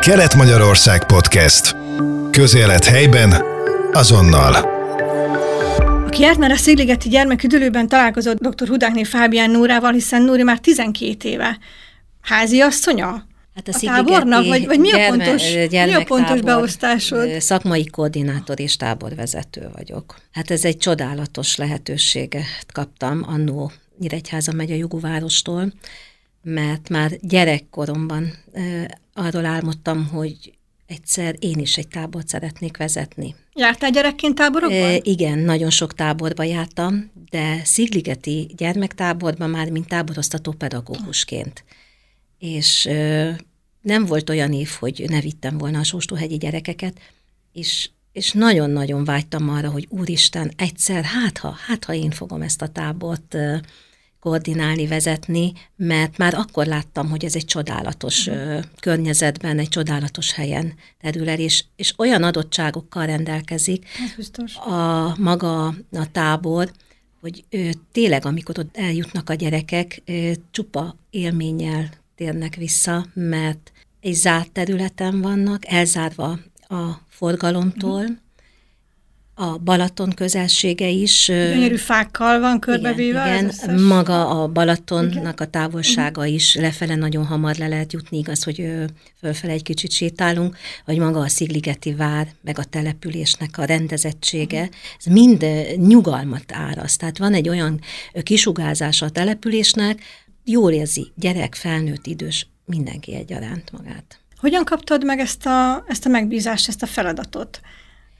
Kelet-Magyarország Podcast. Közélet helyben, azonnal. Aki járt már a Szigligeti gyermeküdülőben találkozott dr. Hudákné Fábián Nórával, hiszen Nóri már 12 éve háziasszonya Hát a tábornak, vagy, vagy mi, a pontos, mi a pontos beosztásod? Szakmai koordinátor és táborvezető vagyok. Hát ez egy csodálatos lehetőséget kaptam annó Nyíregyháza megy a Juguvárostól, mert már gyerekkoromban arról álmodtam, hogy egyszer én is egy tábort szeretnék vezetni. Jártál gyerekként táborokban? E, igen, nagyon sok táborba jártam, de Szigligeti gyermektáborban már mint táboroztató pedagógusként. És e, nem volt olyan év, hogy ne vittem volna a Sóstóhegyi gyerekeket, és, és nagyon-nagyon vágytam arra, hogy úristen, egyszer, hát ha, hát ha én fogom ezt a tábort koordinálni, vezetni, mert már akkor láttam, hogy ez egy csodálatos uh-huh. környezetben, egy csodálatos helyen terül el, és, és olyan adottságokkal rendelkezik a maga a tábor, hogy ő, tényleg, amikor ott eljutnak a gyerekek, ő, csupa élménnyel térnek vissza, mert egy zárt területen vannak, elzárva a forgalomtól, uh-huh a Balaton közelsége is. Gyönyörű fákkal van körbevéve. Igen, igen. maga a Balatonnak a távolsága is lefele nagyon hamar le lehet jutni, igaz, hogy fölfele egy kicsit sétálunk, vagy maga a Szigligeti vár, meg a településnek a rendezettsége, ez mind nyugalmat áraszt. Tehát van egy olyan kisugázása a településnek, jól érzi gyerek, felnőtt, idős, mindenki egyaránt magát. Hogyan kaptad meg ezt a, ezt a megbízást, ezt a feladatot?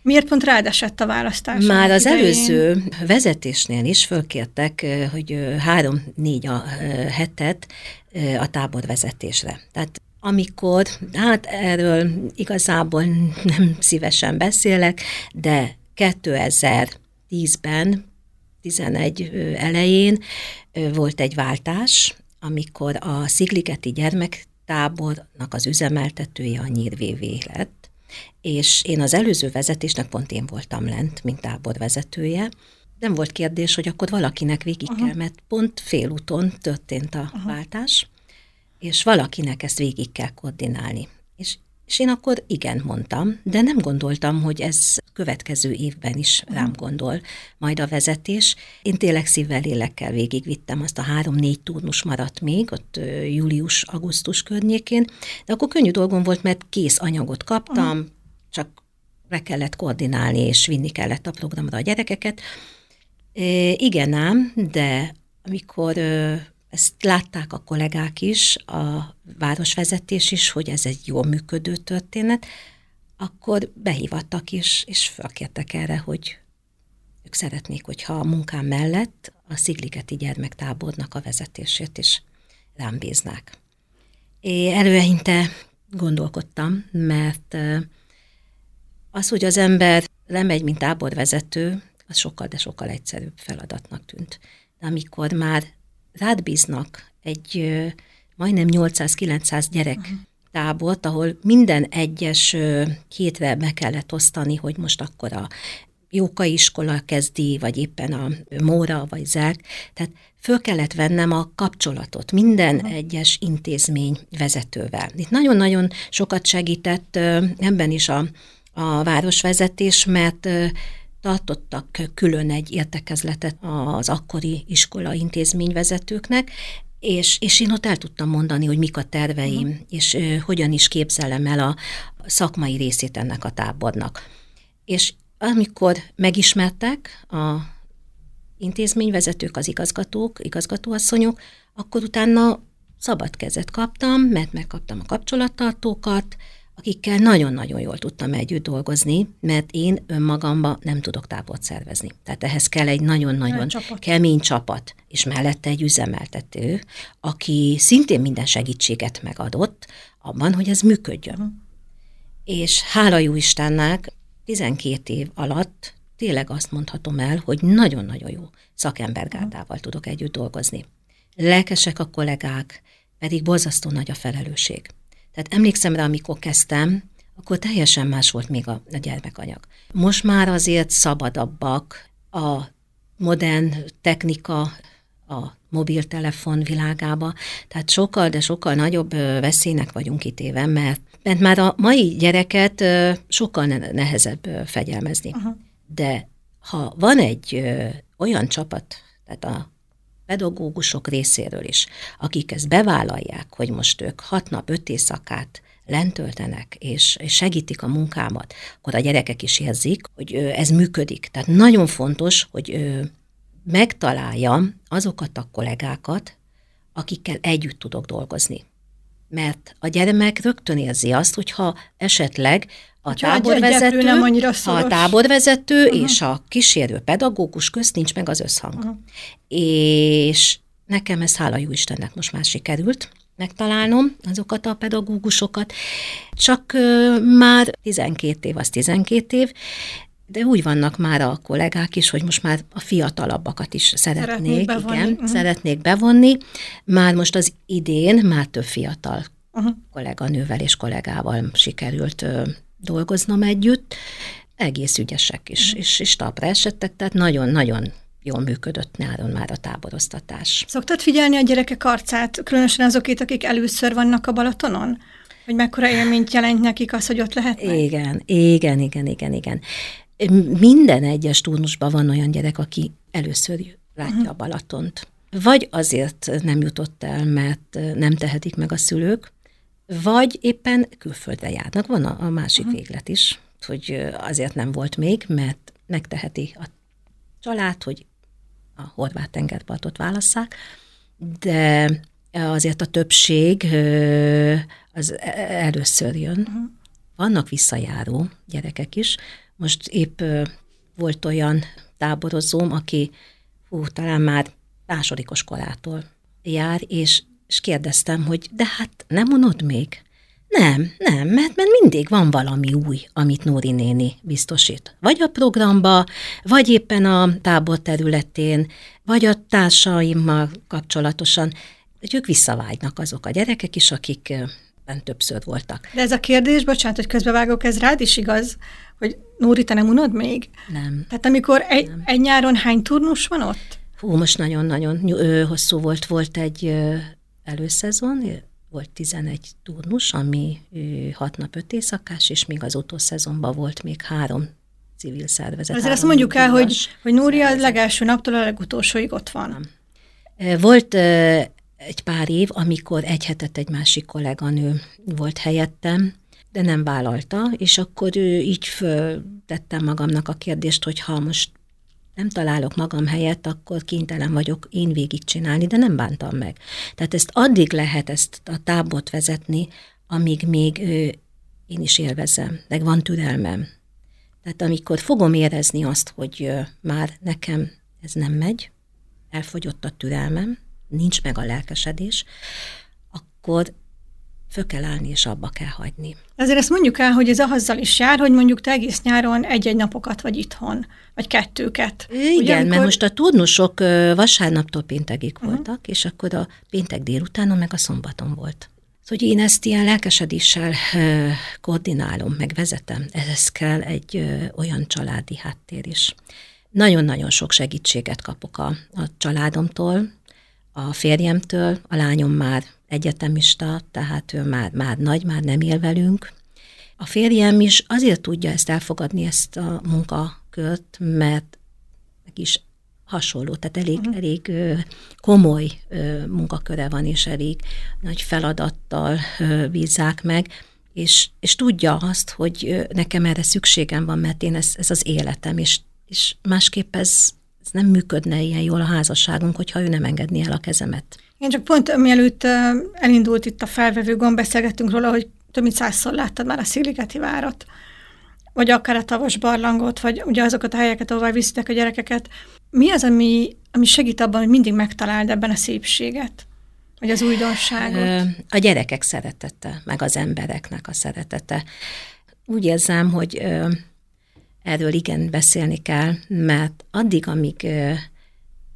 Miért pont rád esett a választás? Már az idején? előző vezetésnél is fölkértek, hogy három-négy a hetet a táborvezetésre. Tehát amikor, hát erről igazából nem szívesen beszélek, de 2010-ben, 11 elején volt egy váltás, amikor a Szigligeti gyermektábornak az üzemeltetője a Nyírvévé lett, és én az előző vezetésnek pont én voltam lent, mint táborvezetője, nem volt kérdés, hogy akkor valakinek végig Aha. kell, mert pont félúton történt a Aha. váltás, és valakinek ezt végig kell koordinálni. És, és én akkor igen mondtam, de nem gondoltam, hogy ez következő évben is rám gondol majd a vezetés. Én tényleg szívvel, lélekkel végigvittem, azt a három-négy turnus maradt még, ott július-augusztus környékén, de akkor könnyű dolgom volt, mert kész anyagot kaptam, csak le kellett koordinálni, és vinni kellett a programra a gyerekeket. É, igen ám, de amikor ezt látták a kollégák is, a városvezetés is, hogy ez egy jól működő történet, akkor behívattak is, és felkértek erre, hogy ők szeretnék, hogyha a munkám mellett a Szigligeti gyermektábornak a vezetését is rám bíznák. É, előinte gondolkodtam, mert az, hogy az ember lemegy, mint táborvezető, az sokkal, de sokkal egyszerűbb feladatnak tűnt. De amikor már rád bíznak egy majdnem 800-900 gyerek uh-huh. tábort, ahol minden egyes hétre be kellett osztani, hogy most akkor a Jóka iskola kezdi, vagy éppen a Móra, vagy Zerk. Tehát föl kellett vennem a kapcsolatot minden uh-huh. egyes intézmény vezetővel. Itt nagyon-nagyon sokat segített ebben is a a városvezetés, mert tartottak külön egy értekezletet az akkori iskola intézményvezetőknek, és, és én ott el tudtam mondani, hogy mik a terveim, uh-huh. és ö, hogyan is képzelem el a szakmai részét ennek a tábornak. És amikor megismertek a intézményvezetők, az igazgatók, igazgatóasszonyok, akkor utána szabad kezet kaptam, mert megkaptam a kapcsolattartókat, akikkel nagyon-nagyon jól tudtam együtt dolgozni, mert én önmagamba nem tudok tábort szervezni. Tehát ehhez kell egy nagyon-nagyon csapat. kemény csapat, és mellette egy üzemeltető, aki szintén minden segítséget megadott abban, hogy ez működjön. Uh-huh. És hála jó Istennek 12 év alatt tényleg azt mondhatom el, hogy nagyon-nagyon jó szakembergárdával uh-huh. tudok együtt dolgozni. Lelkesek a kollégák, pedig borzasztó nagy a felelősség. Tehát emlékszem rá, amikor kezdtem, akkor teljesen más volt még a, a gyermekanyag. Most már azért szabadabbak a modern technika, a mobiltelefon világába. Tehát sokkal, de sokkal nagyobb veszélynek vagyunk kitéve, mert, mert már a mai gyereket sokkal nehezebb fegyelmezni. Uh-huh. De ha van egy olyan csapat, tehát a pedagógusok részéről is, akik ezt bevállalják, hogy most ők hat nap, öt éjszakát lentöltenek, és segítik a munkámat, akkor a gyerekek is érzik, hogy ez működik. Tehát nagyon fontos, hogy megtaláljam azokat a kollégákat, akikkel együtt tudok dolgozni. Mert a gyermek rögtön érzi azt, hogyha esetleg a táborvezető, nem annyira a táborvezető uh-huh. és a kísérő pedagógus közt nincs meg az összhang. Uh-huh. És nekem ez hála jó Istennek most már sikerült megtalálnom azokat a pedagógusokat, csak uh, már 12 év az 12 év, de úgy vannak már a kollégák is, hogy most már a fiatalabbakat is szeretnék, szeretnék bevonni. igen, uh-huh. szeretnék bevonni. Már most az idén már több fiatal uh-huh. kolléganővel és kollégával sikerült dolgoznom együtt, egész ügyesek is, uh-huh. és, és talpra esettek, tehát nagyon-nagyon jól működött nyáron már a táboroztatás. Szoktad figyelni a gyerekek arcát, különösen azokét, akik először vannak a Balatonon? Hogy mekkora élményt jelent nekik az, hogy ott lehetnek? Igen, igen, igen, igen, igen. Minden egyes turnusban van olyan gyerek, aki először látja uh-huh. a Balatont. Vagy azért nem jutott el, mert nem tehetik meg a szülők, vagy éppen külföldre járnak. Van a, a másik uh-huh. véglet is, hogy azért nem volt még, mert megteheti a család, hogy a horvát tengerpartot válasszák, de azért a többség az e, először jön. Uh-huh. Vannak visszajáró gyerekek is. Most épp volt olyan táborozóm, aki hú, talán már másodikos korától jár, és és kérdeztem, hogy de hát nem unod még? Nem, nem, mert, mert mindig van valami új, amit Nóri néni biztosít. Vagy a programba, vagy éppen a tábor területén, vagy a társaimmal kapcsolatosan. Hogy ők visszavágynak azok a gyerekek is, akik többször voltak. De ez a kérdés, bocsánat, hogy közbevágok, ez rád is igaz, hogy Nóri, te nem unod még? Nem. Tehát amikor egy, nem. egy nyáron hány turnus van ott? Hú, most nagyon-nagyon hosszú volt. Volt egy előszezon, volt 11 turnus, ami 6 nap 5 éjszakás, és még az utolszezonban volt még három civil szervezet. Ezért azt mondjuk el, hogy, hogy Núria a legelső naptól a legutolsóig ott van. Volt egy pár év, amikor egy hetet egy másik kolléganő volt helyettem, de nem vállalta, és akkor ő így föltettem magamnak a kérdést, hogy ha most nem találok magam helyett, akkor kénytelen vagyok én végigcsinálni, de nem bántam meg. Tehát ezt addig lehet ezt a tábot vezetni, amíg még ő, én is élvezem, de van türelmem. Tehát amikor fogom érezni azt, hogy már nekem ez nem megy, elfogyott a türelmem, nincs meg a lelkesedés, akkor föl kell állni, és abba kell hagyni. Azért ezt mondjuk el, hogy ez azzal is jár, hogy mondjuk te egész nyáron egy-egy napokat vagy itthon, vagy kettőket. Igen, Ugye, amikor... mert most a turnusok vasárnaptól péntekig uh-huh. voltak, és akkor a péntek délutánon meg a szombaton volt. Hogy én ezt ilyen lelkesedéssel koordinálom, meg vezetem, ez kell egy olyan családi háttér is. Nagyon-nagyon sok segítséget kapok a, a családomtól, a férjemtől, a lányom már egyetemista, tehát ő már, már nagy, már nem él velünk. A férjem is azért tudja ezt elfogadni, ezt a munkakört, mert is hasonló, tehát elég, uh-huh. elég komoly munkaköre van, és elég nagy feladattal bízzák meg, és, és tudja azt, hogy nekem erre szükségem van, mert én ez, ez az életem, és, és másképp ez, ez nem működne ilyen jól a házasságunk, hogyha ő nem engedné el a kezemet. Én csak pont mielőtt elindult itt a felvevő gomb, beszélgettünk róla, hogy több mint százszor láttad már a Szigligeti várat, vagy akár a tavas barlangot, vagy ugye azokat a helyeket, ahol viszitek a gyerekeket. Mi az, ami, ami segít abban, hogy mindig megtaláld ebben a szépséget? Vagy az újdonságot? A gyerekek szeretete, meg az embereknek a szeretete. Úgy érzem, hogy erről igen beszélni kell, mert addig, amíg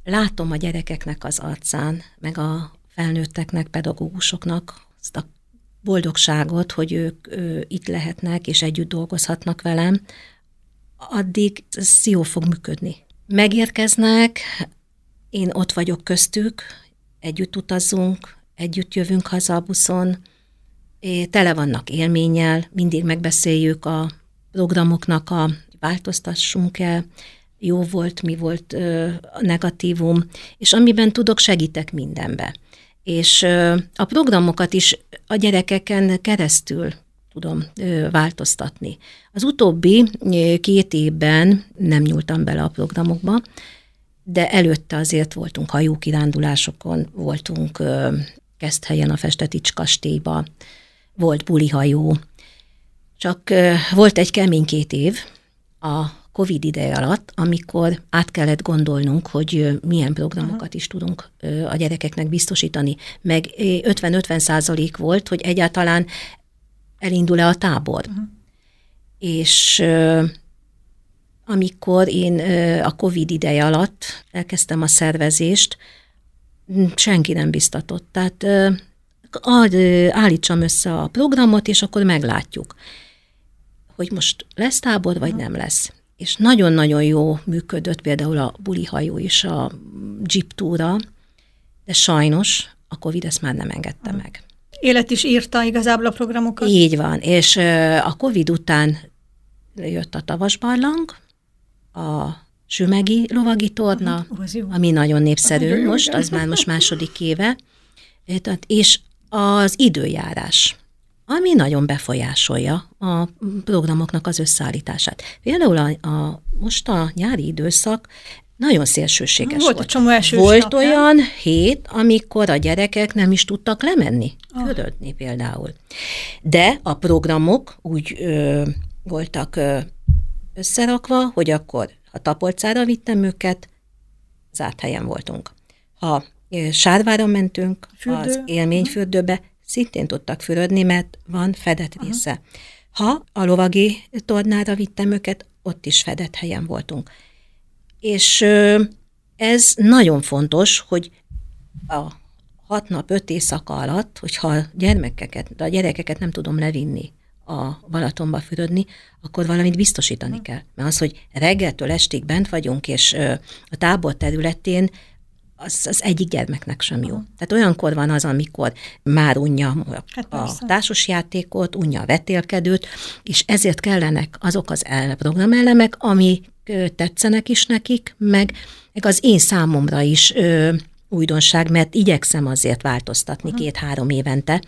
látom a gyerekeknek az arcán, meg a felnőtteknek, pedagógusoknak azt a boldogságot, hogy ők ő, itt lehetnek és együtt dolgozhatnak velem, addig ez jó fog működni. Megérkeznek, én ott vagyok köztük, együtt utazzunk, együtt jövünk haza a buszon, tele vannak élménnyel, mindig megbeszéljük a programoknak a változtassunk el, jó volt, mi volt ö, a negatívum, és amiben tudok, segítek mindenbe. És ö, a programokat is a gyerekeken keresztül tudom ö, változtatni. Az utóbbi két évben nem nyúltam bele a programokba, de előtte azért voltunk hajókirándulásokon, voltunk ö, Keszthelyen a Festetics kastélyba, volt bulihajó, csak ö, volt egy kemény két év a COVID ideje alatt, amikor át kellett gondolnunk, hogy milyen programokat is tudunk a gyerekeknek biztosítani. Meg 50-50 százalék volt, hogy egyáltalán elindul-e a tábor. Uh-huh. És amikor én a COVID ideje alatt elkezdtem a szervezést, senki nem biztatott. Tehát állítsam össze a programot, és akkor meglátjuk, hogy most lesz tábor, vagy nem lesz. És nagyon-nagyon jó működött például a bulihajó és a jeep túra, de sajnos a Covid ezt már nem engedte meg. Élet is írta igazából a programokat? Így van, és a Covid után jött a tavasbarlang, a Sümegi lovagi torna, ami nagyon népszerű uh, most, az már most második éve, és az időjárás, ami nagyon befolyásolja a programoknak az összeállítását. Például a, a, most a nyári időszak nagyon szélsőséges volt. Volt, csomó volt nap, olyan hét, amikor a gyerekek nem is tudtak lemenni, oh. fürödni például. De a programok úgy ö, voltak ö, összerakva, hogy akkor, ha Tapolcára vittem őket, zárt helyen voltunk. Ha Sárvára mentünk, Fürdő. az élményfürdőbe, szintén tudtak fürödni, mert van fedett része. Aha. Ha a lovagi tornára vittem őket, ott is fedett helyen voltunk. És ez nagyon fontos, hogy a hat nap, öt éjszaka alatt, hogyha a gyermekeket, a gyerekeket nem tudom levinni a Balatonba fürödni, akkor valamit biztosítani kell. Mert az, hogy reggeltől estig bent vagyunk, és a tábor területén az, az egyik gyermeknek sem jó. Tehát olyankor van az, amikor már unja hát a társasjátékot, unja a vetélkedőt, és ezért kellenek azok az programelemek, ami tetszenek is nekik, meg, meg az én számomra is ö, újdonság, mert igyekszem azért változtatni uh-huh. két-három évente.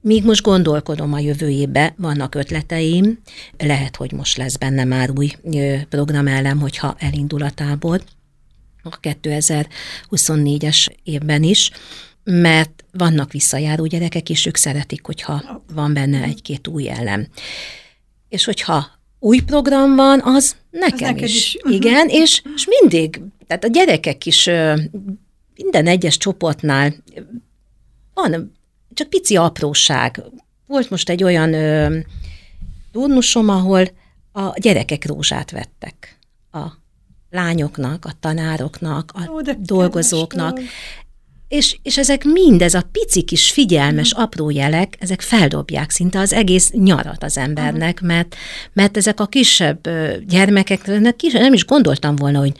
Míg most gondolkodom a jövő évbe, vannak ötleteim, lehet, hogy most lesz benne már új programelem, hogyha elindul a tábor, a 2024-es évben is, mert vannak visszajáró gyerekek, és ők szeretik, hogyha van benne egy-két új elem. És hogyha új program van, az nekem az is. is. Mhm. Igen, és, és mindig, tehát a gyerekek is minden egyes csoportnál van csak pici apróság. Volt most egy olyan turnusom, ahol a gyerekek rózsát vettek a lányoknak, a tanároknak, a Ó, dolgozóknak. És, és ezek mind, ez a pici kis figyelmes, mm. apró jelek, ezek feldobják szinte az egész nyarat az embernek, mert, mert ezek a kisebb gyermekek, nem is gondoltam volna, hogy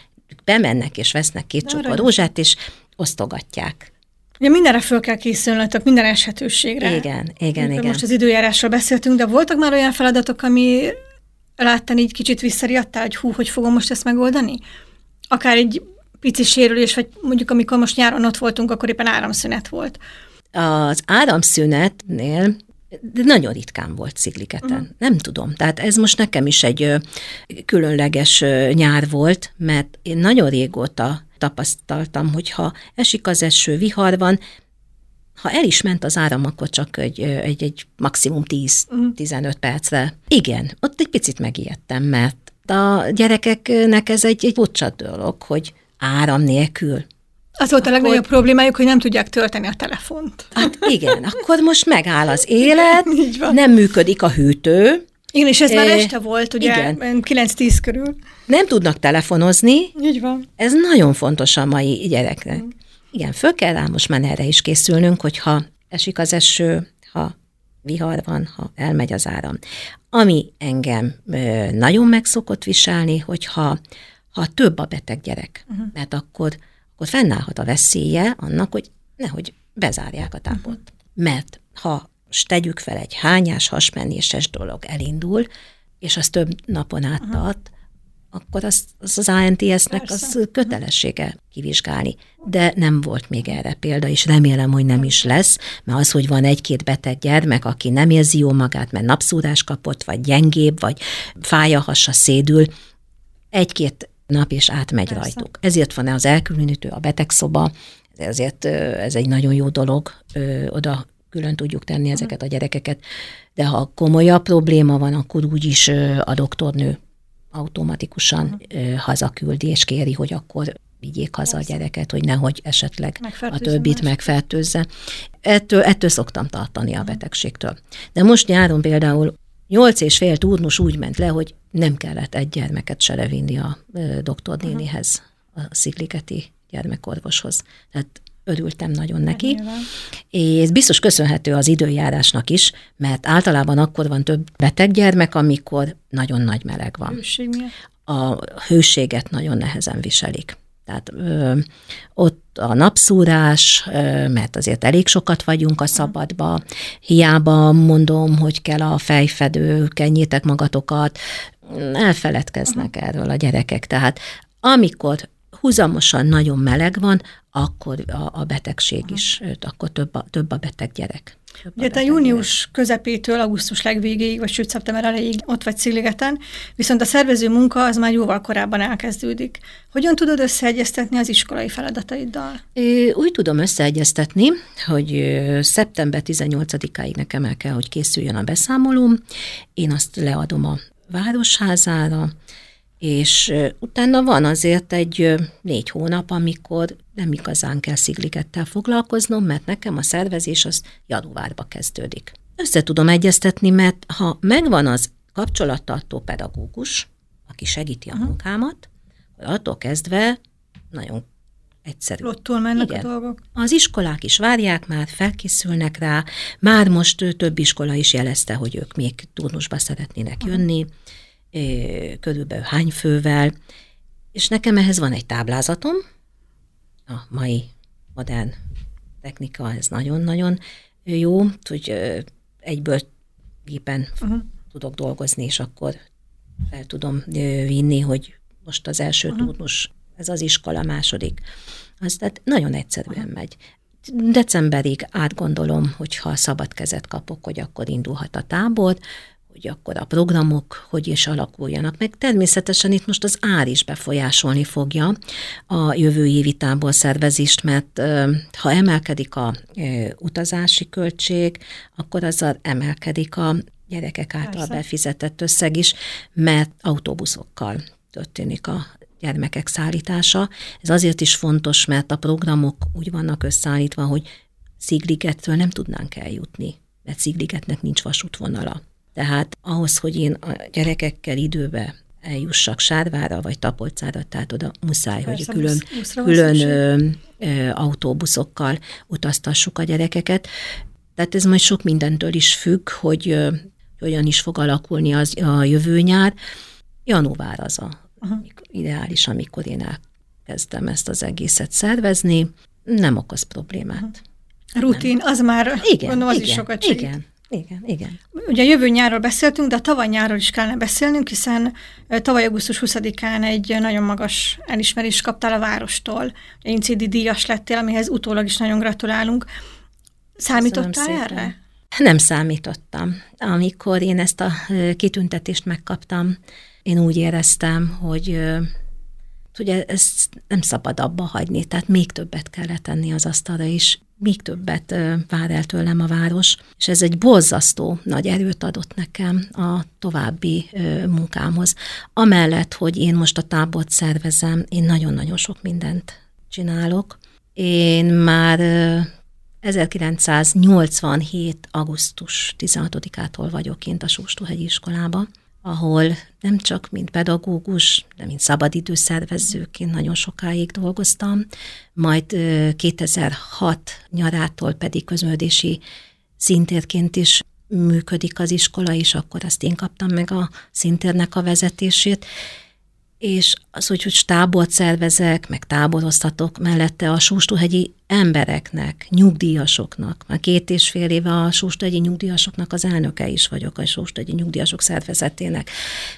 bemennek és vesznek két csokor rózsát, és osztogatják. Ugye mindenre föl kell készülnötök, minden eshetőségre. Igen, igen, igen. Most az időjárásról beszéltünk, de voltak már olyan feladatok, ami láttán így kicsit visszariadtál, hogy hú, hogy fogom most ezt megoldani? Akár egy pici sérülés, vagy mondjuk amikor most nyáron ott voltunk, akkor éppen áramszünet volt. Az áramszünetnél de nagyon ritkán volt Szigligeten. Uh-huh. Nem tudom. Tehát ez most nekem is egy különleges nyár volt, mert én nagyon régóta tapasztaltam, hogy ha esik az eső, vihar van, ha el is ment az áram, akkor csak egy, egy, egy maximum 10-15 uh-huh. percre. Igen, ott egy picit megijedtem, mert a gyerekeknek ez egy, egy bocsat dolog, hogy áram nélkül. Az volt a legnagyobb problémájuk, hogy nem tudják tölteni a telefont. Hát igen, akkor most megáll az élet, nem működik a hűtő. Igen, és ez már este volt, ugye, 9-10 körül. Nem tudnak telefonozni. Így van. Ez nagyon fontos a mai gyereknek. Mm. Igen, föl kell rá most már erre is készülnünk, hogyha esik az eső, ha vihar van, ha elmegy az áram. Ami engem ö, nagyon meg szokott viselni, hogyha ha több a beteg gyerek, uh-huh. mert akkor akkor fennállhat a veszélye annak, hogy nehogy bezárják a tábort. Uh-huh. Mert ha tegyük fel egy hányás, hasmenéses dolog elindul, és az több napon át tart, akkor az az, az ANTS-nek az kötelessége kivizsgálni. De nem volt még erre példa, és remélem, hogy nem is lesz, mert az, hogy van egy-két beteg gyermek, aki nem érzi jó magát, mert napszúrás kapott, vagy gyengébb, vagy fáj a hasa, szédül, egy-két nap és átmegy Persze. rajtuk. Ezért van az elkülönítő, a betegszoba, ezért ez egy nagyon jó dolog, oda külön tudjuk tenni ezeket a gyerekeket, de ha komolyabb probléma van, akkor úgyis a doktornő automatikusan uh-huh. hazaküldi, és kéri, hogy akkor vigyék haza a gyereket, hogy nehogy esetleg a többit megfertőzze. Ettől, ettől szoktam tartani a betegségtől. De most nyáron például nyolc és fél turnus úgy ment le, hogy nem kellett egy gyermeket se levinni a doktornénihez, a szigligeti gyermekorvoshoz. Tehát örültem nagyon neki. És ez biztos köszönhető az időjárásnak is, mert általában akkor van több beteg gyermek, amikor nagyon nagy meleg van. Hőség miatt? A hőséget nagyon nehezen viselik. Tehát ö, ott a napszúrás, ö, mert azért elég sokat vagyunk a szabadba, hiába mondom, hogy kell a fejfedő, kenjétek magatokat, elfeledkeznek uh-huh. erről a gyerekek. Tehát amikor húzamosan nagyon meleg van, akkor a, a betegség is, akkor több a, több a beteg gyerek. Ugye te június gyerek. közepétől augusztus legvégéig, vagy sőt szeptember elejéig ott vagy Sziligeten, viszont a szervező munka az már jóval korábban elkezdődik. Hogyan tudod összeegyeztetni az iskolai feladataiddal? É, úgy tudom összeegyeztetni, hogy szeptember 18-áig nekem el kell, hogy készüljön a beszámolóm, én azt leadom a városházára, és utána van azért egy négy hónap, amikor nem igazán kell szigligettel foglalkoznom, mert nekem a szervezés az januárba kezdődik. Össze tudom egyeztetni, mert ha megvan az kapcsolattartó pedagógus, aki segíti a munkámat, akkor attól kezdve nagyon egyszerű. Lottul mennek Igen. a dolgok. Az iskolák is várják már, felkészülnek rá, már most több iskola is jelezte, hogy ők még turnusba szeretnének jönni, uh-huh körülbelül hány fővel, és nekem ehhez van egy táblázatom, a mai modern technika, ez nagyon-nagyon jó, hogy egyből gépen uh-huh. tudok dolgozni, és akkor fel tudom vinni, hogy most az első uh-huh. turnus, ez az iskola második. Az tehát nagyon egyszerűen uh-huh. megy. Decemberig átgondolom, hogyha szabad kezet kapok, hogy akkor indulhat a tábor, hogy akkor a programok hogy is alakuljanak. Meg természetesen itt most az ár is befolyásolni fogja a jövő évi szervezést, mert ha emelkedik a utazási költség, akkor azzal emelkedik a gyerekek által Persze. befizetett összeg is, mert autóbuszokkal történik a gyermekek szállítása. Ez azért is fontos, mert a programok úgy vannak összeállítva, hogy Szigligetről nem tudnánk eljutni, mert Szigligetnek nincs vasútvonala. Tehát ahhoz, hogy én a gyerekekkel időbe eljussak Sárvára vagy Tapolcára, tehát oda muszáj, Persze, hogy külön, külön ö, ö, autóbuszokkal utaztassuk a gyerekeket. Tehát ez majd sok mindentől is függ, hogy ö, hogyan is fog alakulni az, a jövő nyár. Január az a uh-huh. ideális, amikor én elkezdem ezt az egészet szervezni. Nem okoz problémát. Uh-huh. Rutin, az már igen, gondolom, az igen, is sokat segít. Igen, igen, igen. Ugye jövő nyárról beszéltünk, de a tavaly nyárról is kellene beszélnünk, hiszen tavaly augusztus 20-án egy nagyon magas elismerést kaptál a várostól. Incidi díjas lettél, amihez utólag is nagyon gratulálunk. Számítottál erre? Nem számítottam. Amikor én ezt a kitüntetést megkaptam, én úgy éreztem, hogy ugye ezt nem szabad abba hagyni, tehát még többet kellett tenni az asztalra is még többet vár el tőlem a város, és ez egy borzasztó nagy erőt adott nekem a további munkámhoz. Amellett, hogy én most a tábort szervezem, én nagyon-nagyon sok mindent csinálok. Én már 1987. augusztus 16-ától vagyok kint a Sóstóhegyi iskolába, ahol nem csak mint pedagógus, de mint szabadidőszervezőként nagyon sokáig dolgoztam, majd 2006 nyarától pedig közművődési szintérként is működik az iskola, és akkor azt én kaptam meg a szintérnek a vezetését. És az, hogy, hogy tábort szervezek, meg táboroztatok mellette a Sóstóhegyi embereknek, nyugdíjasoknak. Már két és fél éve a Sóstóhegyi nyugdíjasoknak az elnöke is vagyok, a Sóstóhegyi nyugdíjasok szervezetének.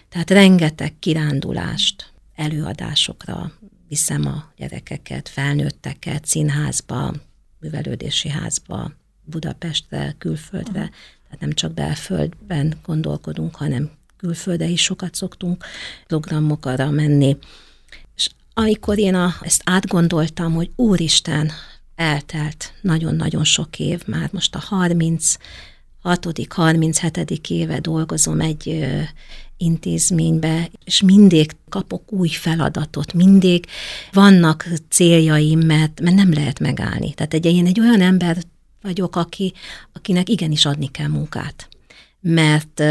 Tehát rengeteg kirándulást, előadásokra viszem a gyerekeket, felnőtteket, színházba, művelődési házba, Budapestre, külföldre, tehát nem csak belföldben gondolkodunk, hanem külföldre is sokat szoktunk programokra menni. És amikor én a, ezt átgondoltam, hogy úristen, eltelt nagyon-nagyon sok év, már most a 30 hatodik, 37. éve dolgozom egy intézménybe, és mindig kapok új feladatot, mindig vannak céljaim, mert, mert nem lehet megállni. Tehát egy, én egy olyan ember vagyok, aki, akinek igenis adni kell munkát. Mert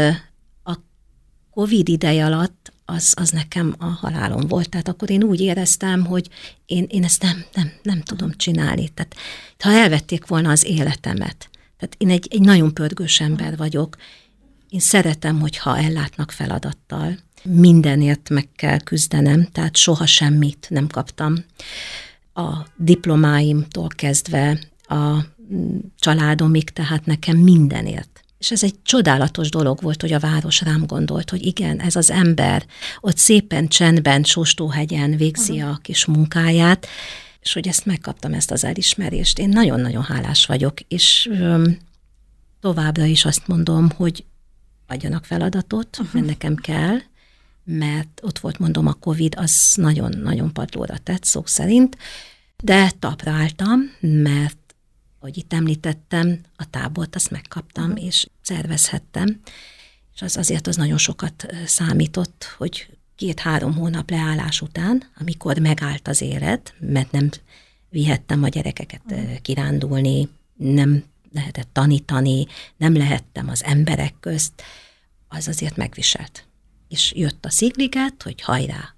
Covid ideje alatt az, az nekem a halálom volt. Tehát akkor én úgy éreztem, hogy én, én ezt nem, nem, nem tudom csinálni. Tehát ha elvették volna az életemet, tehát én egy, egy nagyon pörgős ember vagyok, én szeretem, hogyha ellátnak feladattal. Mindenért meg kell küzdenem, tehát soha semmit nem kaptam. A diplomáimtól kezdve a családomig, tehát nekem mindenért. És ez egy csodálatos dolog volt, hogy a város rám gondolt, hogy igen, ez az ember ott szépen csendben Sóstóhegyen végzi a kis munkáját, és hogy ezt megkaptam, ezt az elismerést. Én nagyon-nagyon hálás vagyok, és öm, továbbra is azt mondom, hogy adjanak feladatot, uh-huh. mert nekem kell, mert ott volt, mondom, a Covid, az nagyon-nagyon padlóra tett szó szerint, de tapra álltam, mert hogy itt említettem, a tábort azt megkaptam, uh-huh. és szervezhettem, és az azért az nagyon sokat számított, hogy két-három hónap leállás után, amikor megállt az élet, mert nem vihettem a gyerekeket uh-huh. kirándulni, nem lehetett tanítani, nem lehettem az emberek közt, az azért megviselt. És jött a szigliget, hogy hajrá,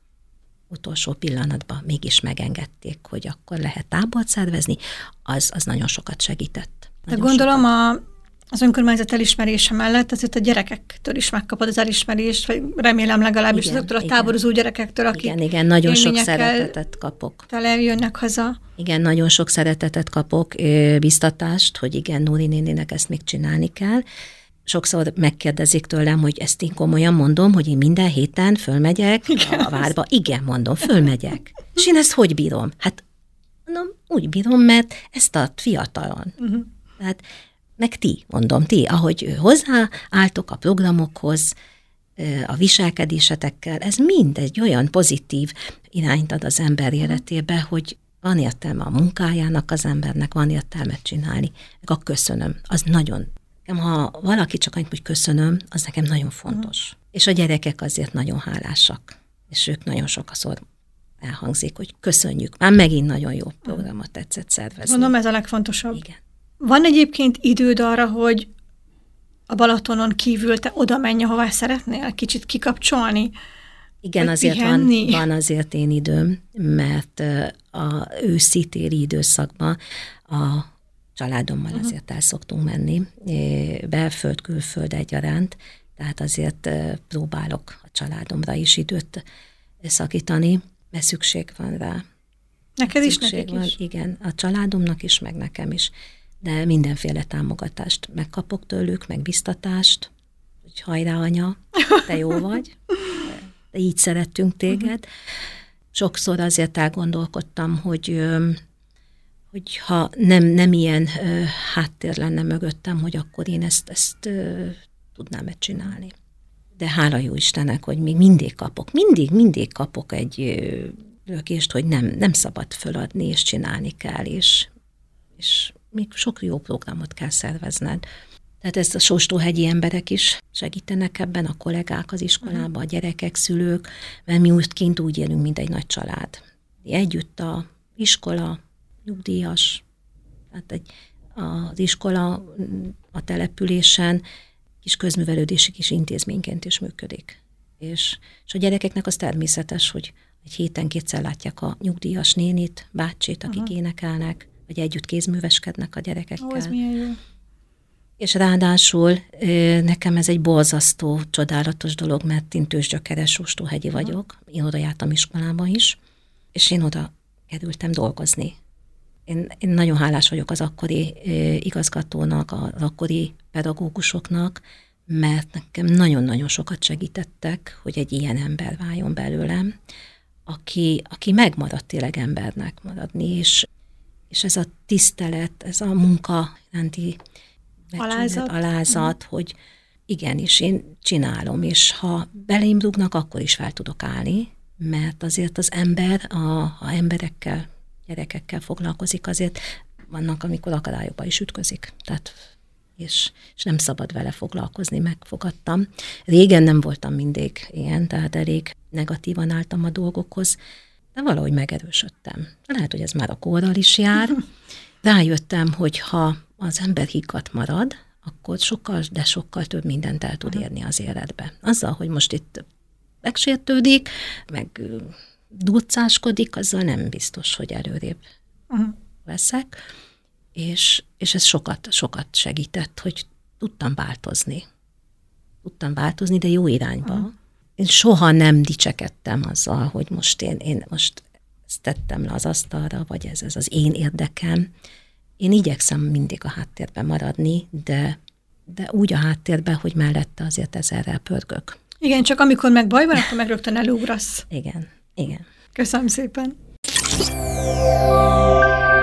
utolsó pillanatban mégis megengedték, hogy akkor lehet tábort szervezni, az, az nagyon sokat segített. De gondolom sokat. a az önkormányzat elismerése mellett azért a gyerekektől is megkapod az elismerést, vagy remélem legalábbis igen, azoktól a táborozó gyerekektől, akik Igen, igen, nagyon sok szeretetet kapok. Tele jönnek haza. Igen, nagyon sok szeretetet kapok, biztatást, hogy igen, Nóri nénének ezt még csinálni kell. Sokszor megkérdezik tőlem, hogy ezt én komolyan mondom, hogy én minden héten fölmegyek igen. a várba. Igen, mondom, fölmegyek. És én ezt hogy bírom? Hát mondom, úgy bírom, mert ezt a fiatalon. Uh-huh. Tehát meg ti, mondom, ti, ahogy hozzáálltok a programokhoz, a viselkedésetekkel, ez mind egy olyan pozitív irányt ad az ember életébe, hogy van értelme a munkájának az embernek, van értelme csinálni. Meg a köszönöm, az nagyon. Ha valaki csak annyit, hogy köszönöm, az nekem nagyon fontos. És a gyerekek azért nagyon hálásak, és ők nagyon sokszor elhangzik, hogy köszönjük. Már megint nagyon jó programot tetszett szervezni. Mondom, ez a legfontosabb. Igen. Van egyébként időd arra, hogy a Balatonon kívül te oda menj, ahová szeretnél, kicsit kikapcsolni? Igen, azért van, van azért én időm, mert a őszi téli időszakban a családommal uh-huh. azért el szoktunk menni, belföld, külföld egyaránt, tehát azért próbálok a családomra is időt szakítani, mert szükség van rá. Neked is, nekik van, is. Igen, a családomnak is, meg nekem is de mindenféle támogatást megkapok tőlük, meg biztatást, hogy hajrá anya, te jó vagy, de így szerettünk téged. Sokszor azért elgondolkodtam, hogy hogy ha nem, nem ilyen háttér lenne mögöttem, hogy akkor én ezt, ezt tudnám-e csinálni. De hála jó Istennek, hogy még mindig kapok, mindig, mindig kapok egy lökést, hogy nem, nem szabad föladni, és csinálni kell, és, és még sok jó programot kell szervezned. Tehát ezt a sóstóhegyi emberek is segítenek ebben, a kollégák az iskolában, a gyerekek, szülők, mert mi úgy kint úgy élünk, mint egy nagy család. Együtt a iskola, nyugdíjas, tehát egy, az iskola a településen kis közművelődési kis intézményként is működik. És, és a gyerekeknek az természetes, hogy egy héten kétszer látják a nyugdíjas nénit, bácsit, akik uh-huh. énekelnek, vagy együtt kézműveskednek a gyerekekkel. Ó, ez milyen jó. És ráadásul nekem ez egy borzasztó, csodálatos dolog, mert én tőzsgyökeres Sóstóhegyi vagyok, én oda jártam iskolába is, és én oda kerültem dolgozni. Én, én nagyon hálás vagyok az akkori igazgatónak, az akkori pedagógusoknak, mert nekem nagyon-nagyon sokat segítettek, hogy egy ilyen ember váljon belőlem, aki, aki megmaradt tényleg embernek maradni, és, és ez a tisztelet, ez a munka iránti alázat, alázat mm. hogy igenis, én csinálom, és ha belém rúgnak, akkor is fel tudok állni, mert azért az ember, a, ha emberekkel, gyerekekkel foglalkozik, azért vannak, amikor akadályokba is ütközik. Tehát és, és nem szabad vele foglalkozni, megfogadtam. Régen nem voltam mindig ilyen, tehát elég negatívan álltam a dolgokhoz, de valahogy megerősödtem. Lehet, hogy ez már a korral is jár. Rájöttem, hogy ha az ember higgadt marad, akkor sokkal, de sokkal több mindent el tud érni az életbe. Azzal, hogy most itt megsértődik, meg ducáskodik, azzal nem biztos, hogy előrébb uh-huh. leszek és, és ez sokat, sokat segített, hogy tudtam változni. Tudtam változni, de jó irányba. Uh-huh. Én soha nem dicsekedtem azzal, hogy most én, én most ezt tettem le az asztalra, vagy ez, ez az én érdekem. Én igyekszem mindig a háttérben maradni, de, de úgy a háttérben, hogy mellette azért ezerrel pörgök. Igen, csak amikor meg baj van, akkor meg rögtön elugrasz. Igen, igen. Köszönöm szépen.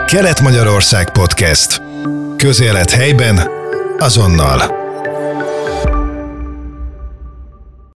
Kelet-Magyarország Podcast. Közélet helyben, azonnal.